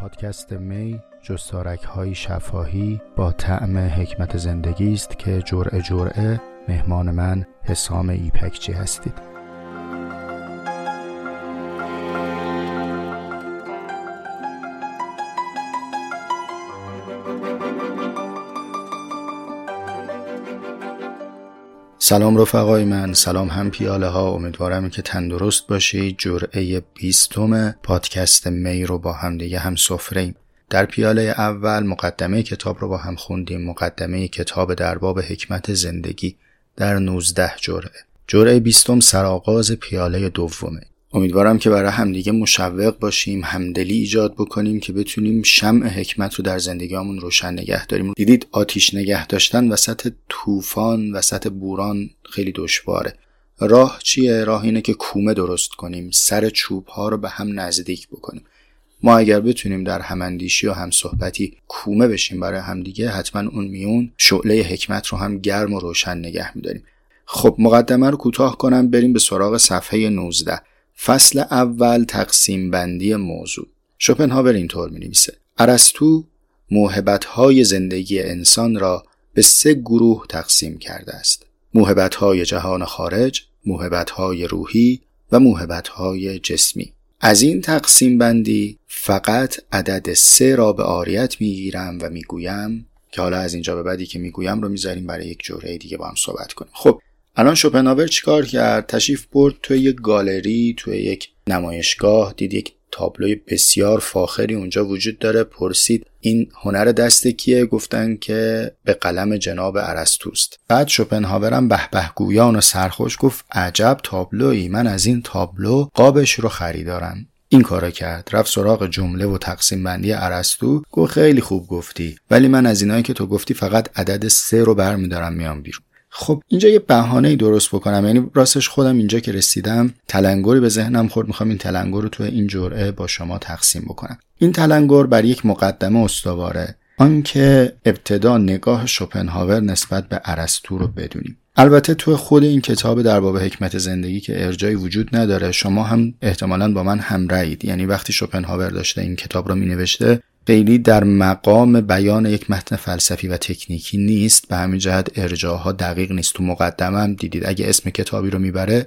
پادکست می جستارک های شفاهی با طعم حکمت زندگی است که جرعه جرعه مهمان من حسام ایپکچی هستید. سلام رفقای من سلام هم پیاله ها امیدوارم که تندرست باشید. جرعه بیستم پادکست می رو با هم دیگه هم سفره در پیاله اول مقدمه کتاب رو با هم خوندیم. مقدمه کتاب در باب حکمت زندگی در 19 جرعه. جرعه بیستم سرآغاز پیاله دومه. امیدوارم که برای همدیگه مشوق باشیم همدلی ایجاد بکنیم که بتونیم شمع حکمت رو در زندگیمون روشن نگه داریم. دیدید آتیش نگه داشتن وسط طوفان وسط بوران خیلی دشواره. راه چیه؟ راه اینه که کومه درست کنیم سر چوب ها رو به هم نزدیک بکنیم. ما اگر بتونیم در هماندیشی و هم صحبتی کومه بشیم برای همدیگه حتما اون میون شعله حکمت رو هم گرم و روشن نگه میداریم. خب مقدمه رو کوتاه کنم بریم به سراغ صفحه 19 فصل اول تقسیم بندی موضوع. شوپنهاور اینطور می نویسه ارسطو موهبت های زندگی انسان را به سه گروه تقسیم کرده است. موهبت های جهان خارج موهبت های روحی و موهبت های جسمی. از این تقسیم بندی فقط عدد سه را به آریت می‌گیرم و می‌گویم که حالا از اینجا به بعدی که می‌گویم رو می‌ذاریم برای یک جوره دیگه با هم صحبت کنیم. خب الان شوپنهاور چیکار کرد؟ تشریف برد توی یک گالری توی یک نمایشگاه دید یک تابلوی بسیار فاخری اونجا وجود داره پرسید این هنر دست کیه؟ گفتن که به قلم جناب ارسطوست. بعد شوپنهاور هم به گویان و سرخوش گفت عجب تابلویی من از این تابلو قابش رو خریدارم. این کارو کرد. رفت سراغ جمله و تقسیم بندی ارسطو گفت خیلی خوب گفتی ولی من از اینایی که تو گفتی فقط عدد سه رو برمیدارم میام بیرون. خب اینجا یه بهانه درست بکنم. یعنی راستش خودم اینجا که رسیدم تلنگری به ذهنم خورد. می‌خوام این تلنگر رو تو این جرعه با شما تقسیم بکنم. این تلنگر بر یک مقدمه استواره. آنکه ابتدا نگاه شوپنهاور نسبت به ارسطو رو بدونیم. البته تو خود این کتاب در باب حکمت زندگی که ارجایی وجود نداره شما هم احتمالا با من هم رأیید یعنی وقتی شوپنهاور داشته این کتاب رو می نوشته خیلی در مقام بیان یک متن فلسفی و تکنیکی نیست. به همین جهت ارجاها دقیق نیست. تو مقدمم دیدید اگه اسم کتابی رو می‌بره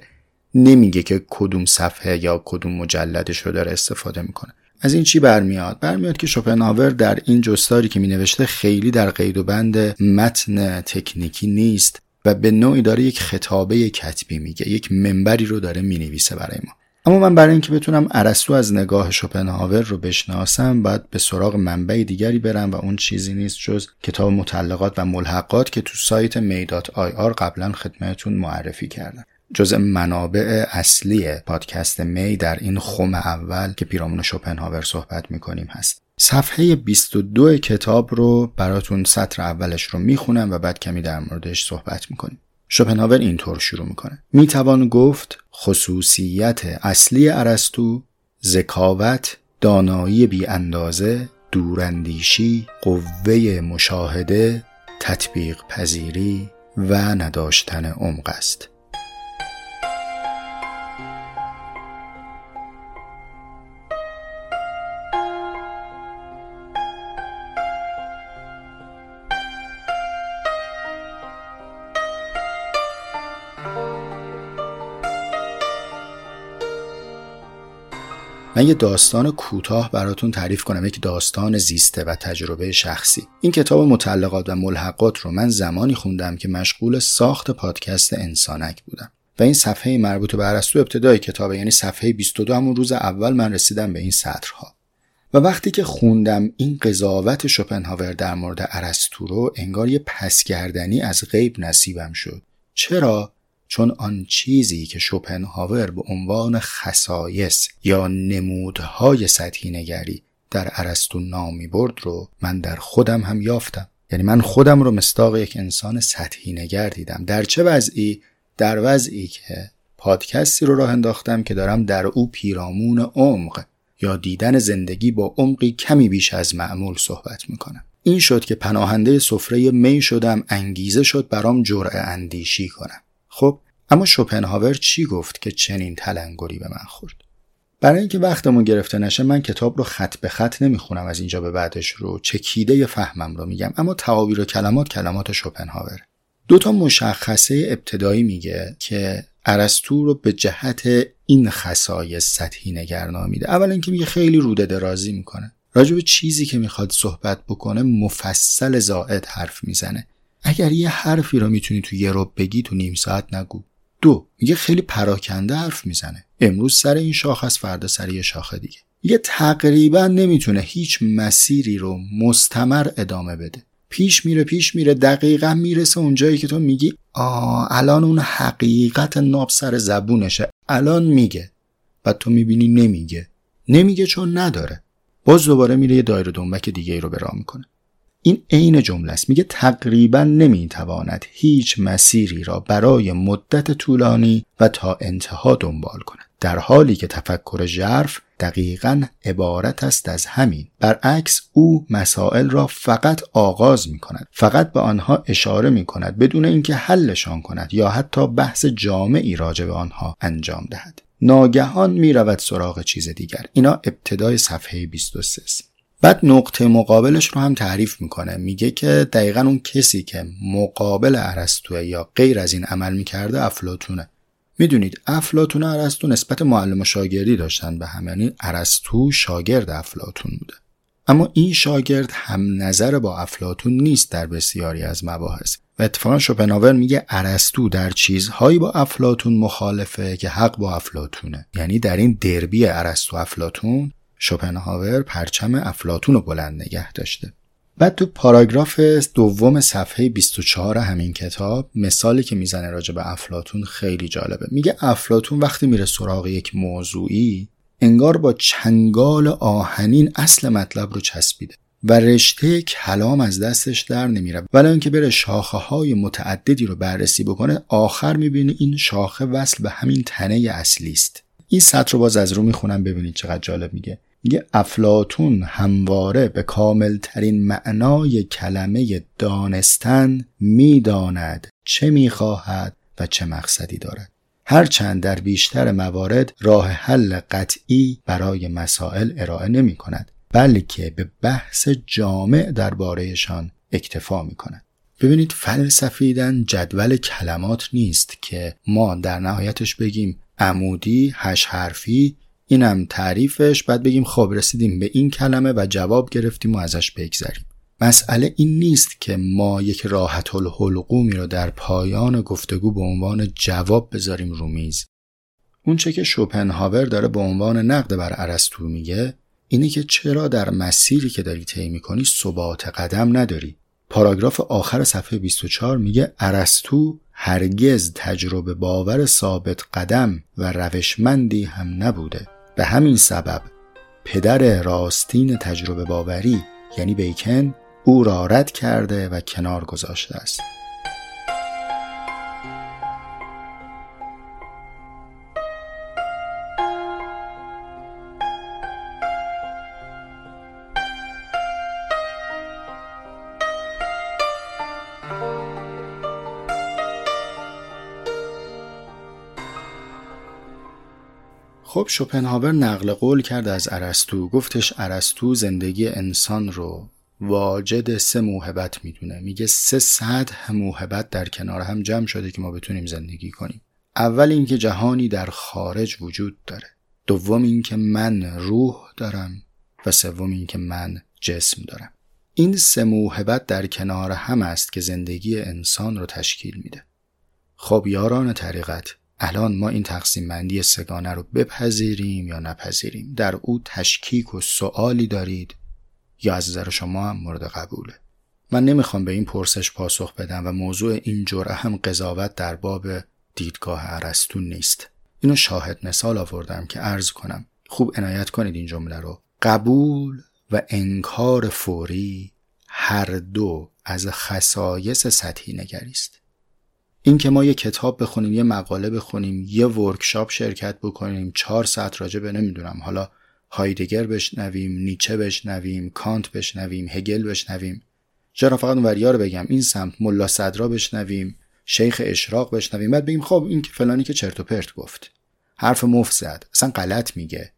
نمیگه که کدوم صفحه یا کدوم مجلدش رو داره استفاده می‌کنه. از این چی برمیاد؟ برمیاد که شوپنهاور در این جستاری که می نوشته خیلی در قید و بند متن تکنیکی نیست و به نوعی داره یک خطابه کتبی میگه یک منبری رو داره می نویسه برای ما. اما من برای اینکه بتونم ارسطو از نگاه شوپنهاور رو بشناسم باید به سراغ منبع دیگری برم و اون چیزی نیست جز کتاب مطلقات و ملحقات که تو سایت میدات آی آر قبلا خدمتتون معرفی کردم. جزء منابع اصلی پادکست می در این خم اول که پیرامون شوپنهاور صحبت می‌کنیم هست. صفحه 22 کتاب رو براتون سطر اولش رو می‌خونم و بعد کمی در موردش صحبت می‌کنیم. شوپنهاور اینطور شروع می‌کنه. می‌توان گفت خصوصیت اصلی ارسطو ذکاوت دانایی بی اندازه دوراندیشی قوه مشاهده تطبیق پذیری و نداشتن عمق است. من یه داستان کوتاه براتون تعریف کنم یک داستان زیسته و تجربه شخصی. این کتاب متعلقات و ملحقات رو من زمانی خوندم که مشغول ساخت پادکست انسانک بودم. و این صفحه مربوط به ارسطو ابتدای کتابه یعنی صفحه 22 همون روز اول من رسیدم به این سطرها. و وقتی که خوندم این قضاوت شوپنهاور در مورد ارسطو رو انگار یه پسگردنی از غیب نصیبم شد. چرا؟ چون آن چیزی که شوپنهاور به عنوان خصایص یا نمودهای سطحی نگری در ارسطو نامی برد رو من در خودم هم یافتم. یعنی من خودم رو مستاق یک انسان سطحی نگر دیدم. در چه وضعی؟ در وضعی که پادکستی رو راه انداختم که دارم در او پیرامون عمق یا دیدن زندگی با عمقی کمی بیش از معمول صحبت می‌کنم. این شد که پناهنده سفره می شدم انگیزه شد برام جرعه اندیشی کنم. خب اما شوپنهاور چی گفت که چنین تلنگری به من خورد؟ برای اینکه وقتمون گرفته نشه من کتاب رو خط به خط نمی‌خونم از اینجا به بعدش رو. چکیده فهمم رو میگم اما تعابیر و کلمات کلمات شوپنهاور. دو تا مشخصه ابتدایی میگه که ارسطو رو به جهت این خصایص سطحی نگرنا میده. اول اینکه میگه خیلی روده درازی می‌کنه. راجع به چیزی که می‌خواد صحبت بکنه مفصل زائد حرف می‌زنه. اگر یه حرفی رو می‌تونی تو یه رو بگی تو نیم ساعت نگو. دو میگه خیلی پراکنده حرف می‌زنه. امروز سر این شاخ از فردا سر یه شاخه دیگه. یه تقریبا نمی‌تونه هیچ مسیری رو مستمر ادامه بده. پیش میره پیش میره دقیقا می‌رسه اونجایی که تو میگی. آه الان اون حقیقت ناب سر زبونشه. الان میگه. بعد تو می‌بینی نمیگه. نمیگه چون نداره. باز دوباره میره یه دایره دنبک دیگه ای رو به راه می‌کنه. این عین جمله است. میگه تقریبا نمی‌تواند هیچ مسیری را برای مدت طولانی و تا انتها دنبال کند. در حالی که تفکر ژرف دقیقا عبارت است از همین. برعکس او مسائل را فقط آغاز می کند فقط به آنها اشاره می کند بدون اینکه حلشان کند یا حتی بحث جامعی راجع به آنها انجام دهد. ناگهان می رود سراغ چیز دیگر. اینا ابتدای صفحه 23 بعد نقطه مقابلش رو هم تعریف می‌کنه. میگه که دقیقا اون کسی که مقابل ارسطوه یا غیر از این عمل می‌کرده افلاتونه می‌دونید افلاتون و ارسطو نسبت معلم و شاگردی داشتن به هم. یعنی ارسطو شاگرد افلاتون بوده. اما این شاگرد هم نظر با افلاتون نیست در بسیاری از مباحث. و اتفاقا شوپنهاور میگه ارسطو در چیزهایی با افلاتون مخالفه که حق با افلاتونه یعنی در این دربی ارسطو افلاتون شوپنهاور پرچم افلاتون رو بلند نگه داشته. بعد تو پاراگراف دوم صفحه 24 همین کتاب مثالی که می‌زنه راجع به افلاتون خیلی جالبه. میگه افلاتون وقتی میره سراغ یک موضوعی انگار با چنگال آهنین اصل مطلب رو چسبیده و رشته کلام از دستش در نمیره. ولی اینکه بره شاخه های متعددی رو بررسی بکنه آخر می‌بینه این شاخه وصل به همین تنه اصلی است این سطر رو باز از رو می‌خونم ببینید چقدر جالب میگه. میگه افلاتون همواره به کاملترین معنای کلمه دانستن می‌داند چه می‌خواهد و چه مقصدی دارد هرچند در بیشتر موارد راه حل قطعی برای مسائل ارائه نمی کند بلکه به بحث جامع دربارهشان اکتفا می کند. ببینید فلسفیدن جدول کلمات نیست که ما در نهایتش بگیم عمودی هش حرفی اینم تعریفش بعد بگیم خب رسیدیم به این کلمه و جواب گرفتیم و ازش بگذریم. مسئله این نیست که ما یک راحت الحلقومی رو در پایان گفتگو به عنوان جواب بذاریم رو میز. اونچه که شوپنهاور داره به عنوان نقد بر ارسطو میگه اینه که چرا در مسیری که داری طی می‌کنی ثبات قدم نداری. پاراگراف آخر صفحه 24 میگه ارسطو هرگز تجربه باور ثابت قدم و روشمندی هم نبوده. به همین سبب پدر راستین تجربه باوری یعنی بیکن او را رد کرده و کنار گذاشته است. خب شوپنهاور نقل قول کرد از ارسطو. گفتش ارسطو زندگی انسان رو واجد سه موهبت می‌دونه. میگه سه سطح موهبت در کنار هم جمع شده که ما بتونیم زندگی کنیم. اول اینکه جهانی در خارج وجود داره. دوم اینکه من روح دارم و سوم اینکه من جسم دارم. این سه موهبت در کنار هم است که زندگی انسان رو تشکیل میده. خب یاران طریقت. الان ما این تقسیم بندی سگانه رو بپذیریم یا نپذیریم؟ در او تشکیک و سوالی دارید یا از نظر شما هم مورد قبوله؟ من نمی‌خوام به این پرسش پاسخ بدم و موضوع این جرعه هم قضاوت در باب دیدگاه ارسطو نیست. اینو شاهد مثال آوردم که عرض کنم. خوب عنایت کنید این جمله رو. قبول و انکار فوری هر دو از خصایص سطحی نگریست اینکه ما یه کتاب بخونیم یه مقاله بخونیم یه ورکشاپ شرکت بکنیم چهار ساعت راجع به نمی‌دونم. حالا هایدگر بشنویم نیچه بشنویم کانت بشنویم هگل بشنویم. چرا فقط اون رو بگم؟ این سمت ملا صدرا بشنویم شیخ اشراق بشنویم. بعد بگیم خب این که فلانی که چرت و پرت گفت. حرف مفت زد. اصلا غلط میگه.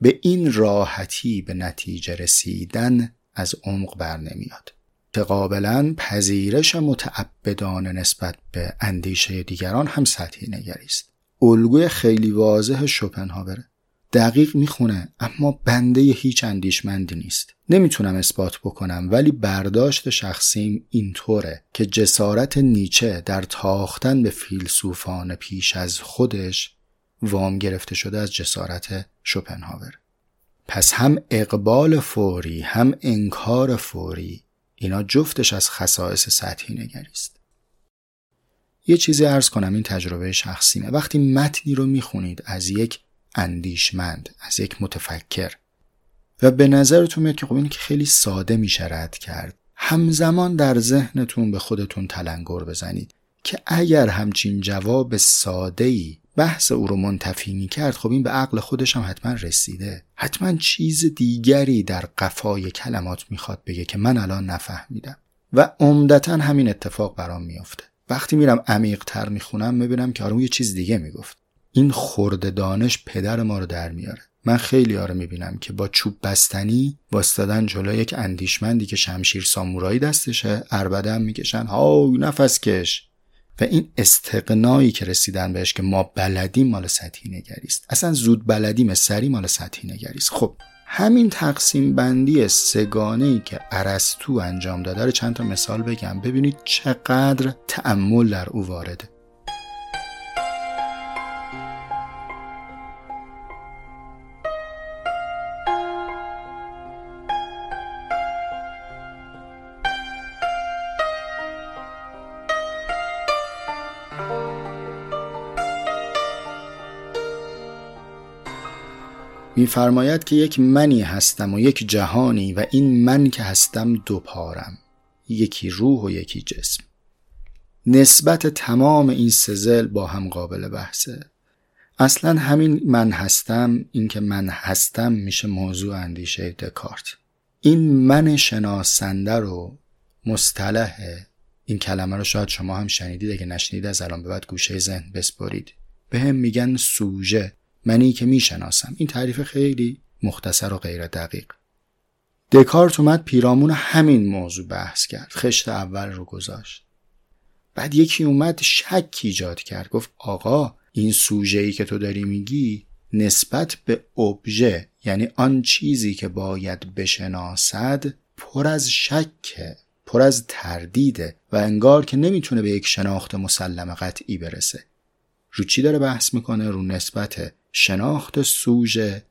به این راحتی به نتیجه رسیدن از عمق بر نمیاد که قابلا پذیرش متعبدانه نسبت به اندیشه دیگران هم سطحی نگری است الگوی خیلی واضح شوپنهاوره دقیق می‌خونه اما بنده هیچ اندیشمندی نیست. نمی‌تونم اثبات بکنم ولی برداشت شخصیم اینطوره که جسارت نیچه در تاختن به فیلسوفان پیش از خودش وام گرفته شده از جسارت شوپنهاور. پس هم اقبال فوری هم انکار فوری اینا جفتش از خصائص سطحی نگریست. یه چیزی ارز کنم این تجربه شخصیمه. وقتی متنی رو می‌خونید از یک اندیشمند از یک متفکر و به نظرتون میاد که خب این که خیلی ساده میشه رد کرد همزمان در ذهنتون به خودتون تلنگر بزنید که اگر همچین جواب ساده ای بحث او رو منتفی می کرد خب این به عقل خودش هم حتما رسیده. حتما چیز دیگری در قفای کلمات می‌خواد بگه که من الان نفهمیدم. و عمدتا همین اتفاق برام میافته. وقتی میرم عمیق تر می‌خونم می‌بینم که آره یه چیز دیگه می‌گفت. این خورده دانش پدر ما رو در میاره. من خیلی آره می‌بینم که با چوب بستنی واستادن جلو یک اندیشمندی که شمشیر سامورایی دستشه اربده هم می‌کشن ها نفس کش. و این استقنایی که رسیدن بهش که ما بلدیم مال سطحی نگریست اصلا زود بلدیم سری مال سطحی نگریست خب همین تقسیم بندی سگانه ای که ارسطو انجام داده رو چند تا مثال بگم. ببینید چقدر تأمل در او وارده. میفرماید که یک منی هستم و یک جهانی و این من که هستم دو پارم یکی روح و یکی جسم. نسبت تمام این سزل با هم قابل بحثه. اصلا همین من هستم این که من هستم میشه موضوع اندیشه دکارت. این من شناسنده رو مصطلح این کلمه رو شاید شما هم شنیدید اگه نشنید از الان به بعد گوشه ذهن بسپرید. به هم میگن سوژه. منی که می‌شناسم. این تعریف خیلی مختصر و غیر دقیق. دکارت اومد پیرامون همین موضوع بحث کرد. خشت اول رو گذاشت. بعد یکی اومد شک ایجاد کرد. گفت آقا این سوژه که تو داری میگی نسبت به ابژه یعنی آن چیزی که باید بشناسد پر از شکه پر از تردیده و انگار که نمی‌تونه به یک شناخت مسلم قطعی برسه. رو چی داره بحث می‌کنه؟ رو نسبت شناخت سوژه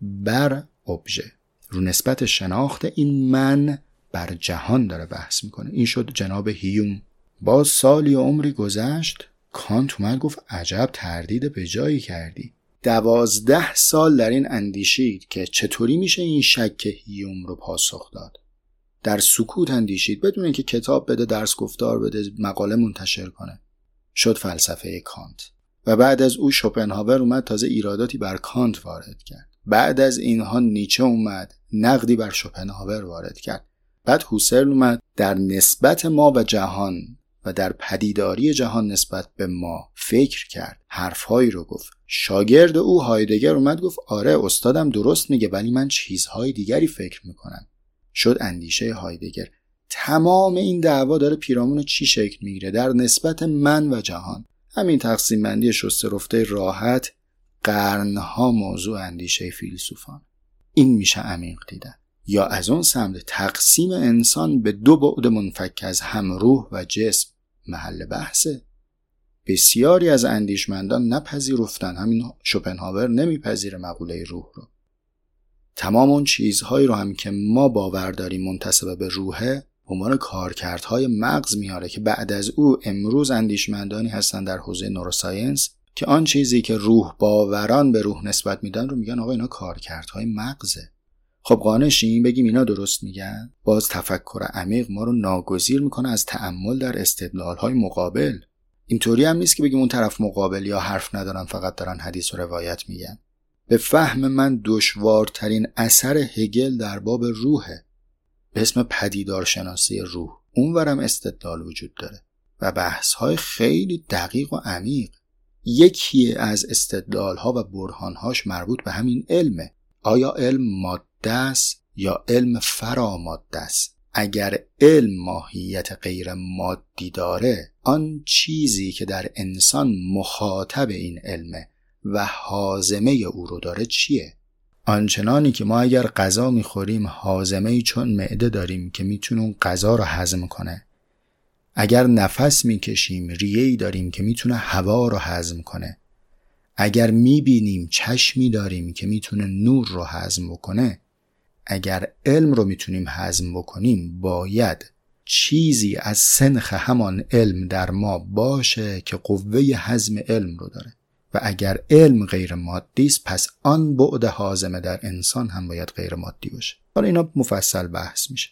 بر ابژه. رو نسبت شناخت این من بر جهان داره بحث می‌کنه. این شد جناب هیوم. باز سالی و عمری گذشت کانت اومد گفت عجب تردید به جایی کردی. دوازده سال در این اندیشید که چطوری میشه این شک هیوم رو پاسخ داد. در سکوت اندیشید بدون اینکه کتاب بده درس گفتار بده مقاله منتشر کنه. شد فلسفه کانت. و بعد از او شوپنهاور اومد تازه ایراداتی بر کانت وارد کرد. بعد از اینها نیچه اومد نقدی بر شوپنهاور وارد کرد. بعد هوسرل اومد در نسبت ما و جهان و در پدیداری جهان نسبت به ما فکر کرد. حرفهایی رو گفت. شاگرد او هایدگر اومد گفت آره استادم درست میگه ولی من چیزهای دیگری فکر می‌کنم. شد اندیشه هایدگر. تمام این دعوا داره پیرامون چی شکل می‌گیره؟ در نسبت من و جهان. همین تقسیم بندی شسته رفته راحت قرنها موضوع اندیشه فیلسوفان. این میشه عمیق دیدن. یا از اون سمت تقسیم انسان به دو بعد منفک از هم روح و جسم محل بحثه. بسیاری از اندیشمندان نپذیرفتن. همین شوپنهاور نمیپذیره مقوله روح رو. تمام اون چیزهایی رو هم که ما باور داریم منتصبه به روحه عنوان کارکردهای مغز میاره که بعد از او امروز اندیشمندانی هستن در حوزه نوروساینس که آن چیزی که روح باوران به روح نسبت میدن رو میگن آقا اینا کارکردهای مغزه. خب قانشیم بگیم اینا درست میگن؟ باز تفکر عمیق ما رو ناگزیر می‌کنه از تعمل در استدلالهای مقابل. اینطوری هم نیست که بگیم اون طرف مقابل یا حرف ندارن فقط دارن حدیث و روایت میگن. به فهم من دشوارترین اثر هگل در باب روحه. به اسم پدیدارشناسی روح. اونورم استدلال وجود داره. و بحث های خیلی دقیق و عمیق. یکی از استدلال ها و برهان هاش مربوط به همین علمه. آیا علم ماده است یا علم فراماده است؟ اگر علم ماهیت غیر مادی داره آن چیزی که در انسان مخاطب این علمه و حازمه او رو داره چیه؟ آنچنانی که ما اگر غذا می‌خوریم حازمه ای چون معده داریم که می‌تونه اون غذا رو هضم کنه. اگر نفس می‌کشیم ریه ای داریم که می‌تونه هوا رو هضم کنه. اگر می‌بینیم چشمی داریم که می‌تونه نور رو هضم بکنه اگر علم رو می‌تونیم هضم بکنیم باید چیزی از سنخ همان علم در ما باشه که قوه هضم علم رو داره. و اگر علم غیر مادی است پس آن بعد حازمه در انسان هم باید غیر مادی باشه. حالا اینا مفصل بحث میشه.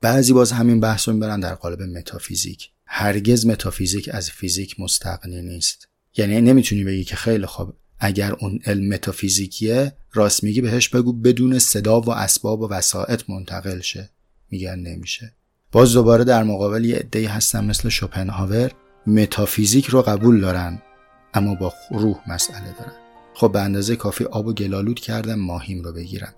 بعضی باز همین بحث رو می‌برن در قالب متافیزیک. هرگز متافیزیک از فیزیک مستقنی نیست. یعنی نمی‌تونی بگی که خیلی خوب اگر اون علم متافیزیکیه راست میگی بهش بگو بدون صدا و اسباب و وسایط منتقل شه. میگن نمیشه. باز دوباره در مقابل یه عده‌ای هستن مثل شوپنهاور. متافیزیک رو قبول دارن. اما با روح مسئله دارن خب به اندازه کافی آب و گلالود کردن ماهیم رو بگیرن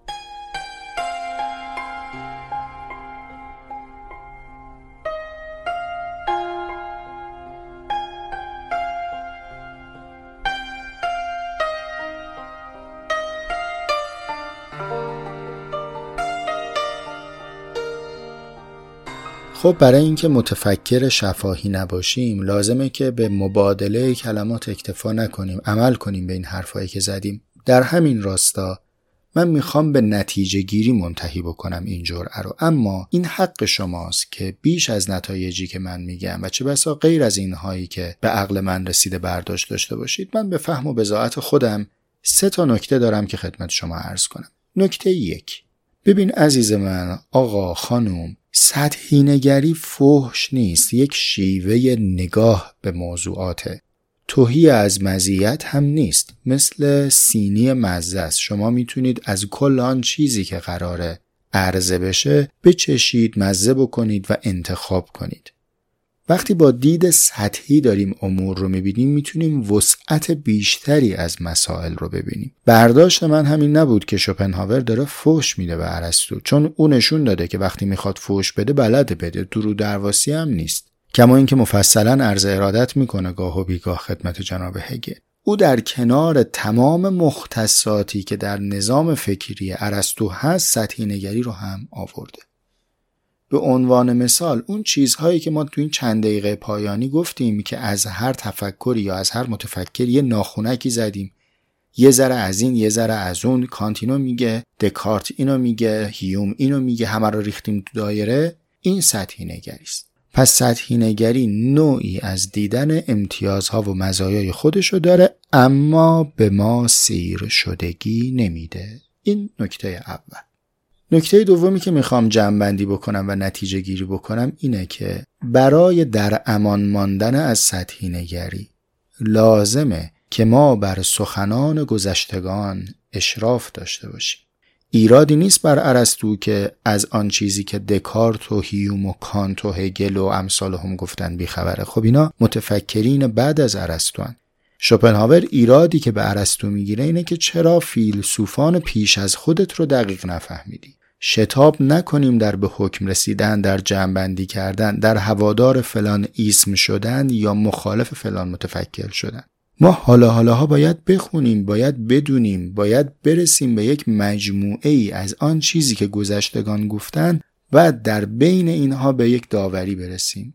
خب برای اینکه متفکر شفاهی نباشیم لازمه که به مبادله کلمات اکتفا نکنیم عمل کنیم به این حرفایی که زدیم. در همین راستا من می‌خوام به نتیجه گیری منتهی بکنم این جرعه رو. اما این حق شماست که بیش از نتایجی که من میگم و چه بسا غیر از اینهایی که به عقل من رسیده برداشت داشته باشید من به فهم و بزاعت خودم سه تا نکته دارم که خدمت شما عرض کنم. نکته یک. ببین عزیز من آقا خانم سطحی نگری فحش نیست یک شیوه نگاه به موضوعاته توهی از مزیت هم نیست مثل سینی مزه است. شما می‌تونید از کل آن چیزی که قراره عرضه بشه بچشید مزه بکنید و انتخاب کنید. وقتی با دید سطحی داریم امور رو می‌بینیم می‌تونیم وسعت بیشتری از مسائل رو ببینیم. برداشت من همین نبود که شوپنهاور داره فوش میده به ارسطو چون او نشون داده که وقتی می‌خواد فوش بده بلده بده درو درواسی هم نیست. کما اینکه مفصلا عرض ارادت می‌کنه گاه و بیگاه خدمت جناب هگل. او در کنار تمام مختصاتی که در نظام فکری ارسطو هست سطحی نگری رو هم آورده. به عنوان مثال اون چیزهایی که ما تو این چند دقیقه پایانی گفتیم که از هر تفکری یا از هر متفکر یه ناخونکی زدیم. یه ذره از این یه ذره از اون. کانتینو میگه دکارت اینو میگه هیوم اینو میگه همه رو ریختیم تو دایره. این سطحی نگری است پس سطحی نگری نوعی از دیدن امتیازها و مزایای خودشو داره اما به ما سیر شدگی نمیده. این نکته اول. نکته دومی که می‌خوام جمعبندی بکنم و نتیجه گیری بکنم اینه که برای در امان ماندن از سطحی نگری لازمه که ما بر سخنان گذشتگان اشراف داشته باشیم. ایرادی نیست بر ارسطو که از آن چیزی که دکارت و هیوم و کانت و هگل و امثال هم گفتن بیخبره. خب اینا متفکرین بعد از ارسطو شوپنهاور ایرادی که به ارسطو می‌گیره اینه که چرا فیلسوفان پیش از خودت رو دقیق نفهمیدی؟ شتاب نکنیم در به حکم رسیدن در جمعبندی کردن در هوادار فلان اسم شدن یا مخالف فلان متفکر شدن. ما حالا حالاها باید بخونیم باید بدونیم باید برسیم به یک مجموعه ای از آن چیزی که گذشتگان گفتن و در بین اینها به یک داوری برسیم.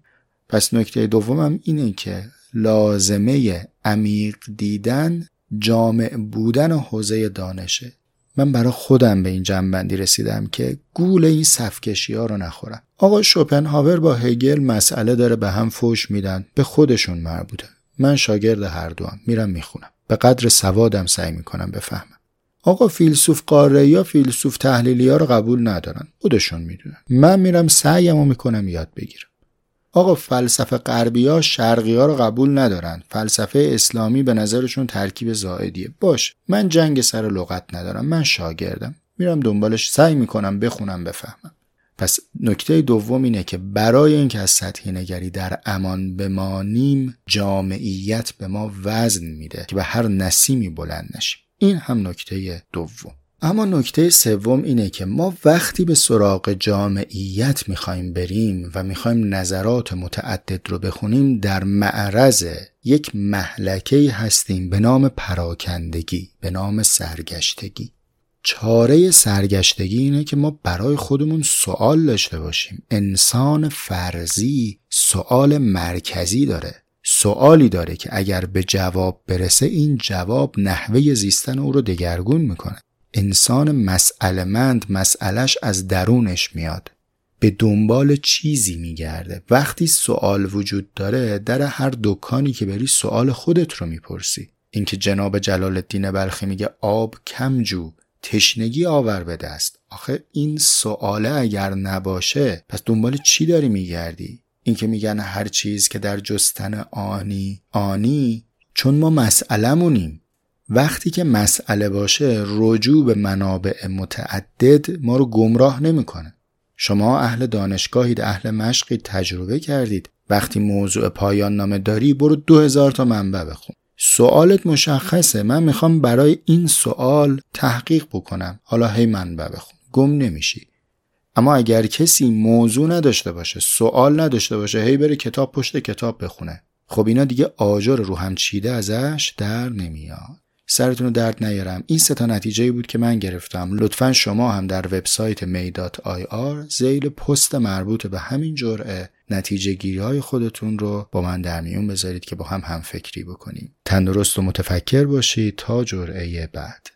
پس نکته دومم اینه که لازمه عمیق دیدن جامع بودن حوزه دانشه. من برای خودم به این جنبندی رسیدم که گول این صفکشی ها رو نخورم. آقا شوپنهاور با هگل مسئله داره به هم فوش میدن. به خودشون مربوطه. من شاگرد هر دو هم. میرم می‌خونم. به قدر سوادم سعی می‌کنم بفهمم. آقا فیلسوف قاره یا فیلسوف تحلیلی ها رو قبول ندارن. خودشون می‌دونن. من میرم سعیم می‌کنم یاد بگیرم. آقا فلسفه غربی ها شرقی ها رو قبول ندارن. فلسفه اسلامی به نظرشون ترکیب زائدیه. باش من جنگ سر لغت ندارم. من شاگردم. میرم دنبالش سعی می‌کنم بخونم بفهمم. پس نکته دوم اینه که برای اینکه از سطحی نگری در امان بمانیم جامعیت به ما وزن میده که به هر نسیمی بلند نشیم. این هم نکته دوم. اما نکته سوم اینه که ما وقتی به سراغ جامعیت می‌خوایم بریم و می‌خوایم نظرات متعدد رو بخونیم در معرض یک محلکه هستیم به نام پراکندگی به نام سرگشتگی. چاره سرگشتگی اینه که ما برای خودمون سوال داشته باشیم. انسان فرضی سوال مرکزی داره. سوالی داره که اگر به جواب برسه این جواب نحوه زیستن او رو دگرگون می‌کنه. انسان مسئله مند مسئلش از درونش میاد. به دنبال چیزی میگرده. وقتی سوال وجود داره در هر دکانی که بری سوال خودت رو می‌پرسی. اینکه جناب جلال الدین بلخی میگه آب کم جو تشنگی آور به دست. آخه این سواله اگر نباشه پس دنبال چی داری میگردی؟ اینکه میگن هر چیز که در جستن آنی آنی چون ما مسئلمونیم وقتی که مسئله باشه رجوع به منابع متعدد ما رو گمراه نمی‌کنه. شما اهل دانشگاهید اهل مشقید تجربه کردید. وقتی موضوع پایان نامه داری برو هزار تا منبع بخون. سوالت مشخصه. من می‌خوام برای این سوال تحقیق بکنم. حالا هی منبع بخون. گم نمیشی. اما اگر کسی موضوع نداشته باشه سوال نداشته باشه هی بره کتاب پشت کتاب بخونه. خب اینا دیگه آجر رو هم چیده ازش در نمیاد. سرتون رو درد نیارم. این سه تا نتیجه بود که من گرفتم. لطفا شما هم در وبسایت می.ir زیل پست مربوط به همین جرعه نتیجه گیری های خودتون رو با من در میون بذارید که با هم هم فکری بکنیم. تندرست و متفکر باشید تا جرعه بعد.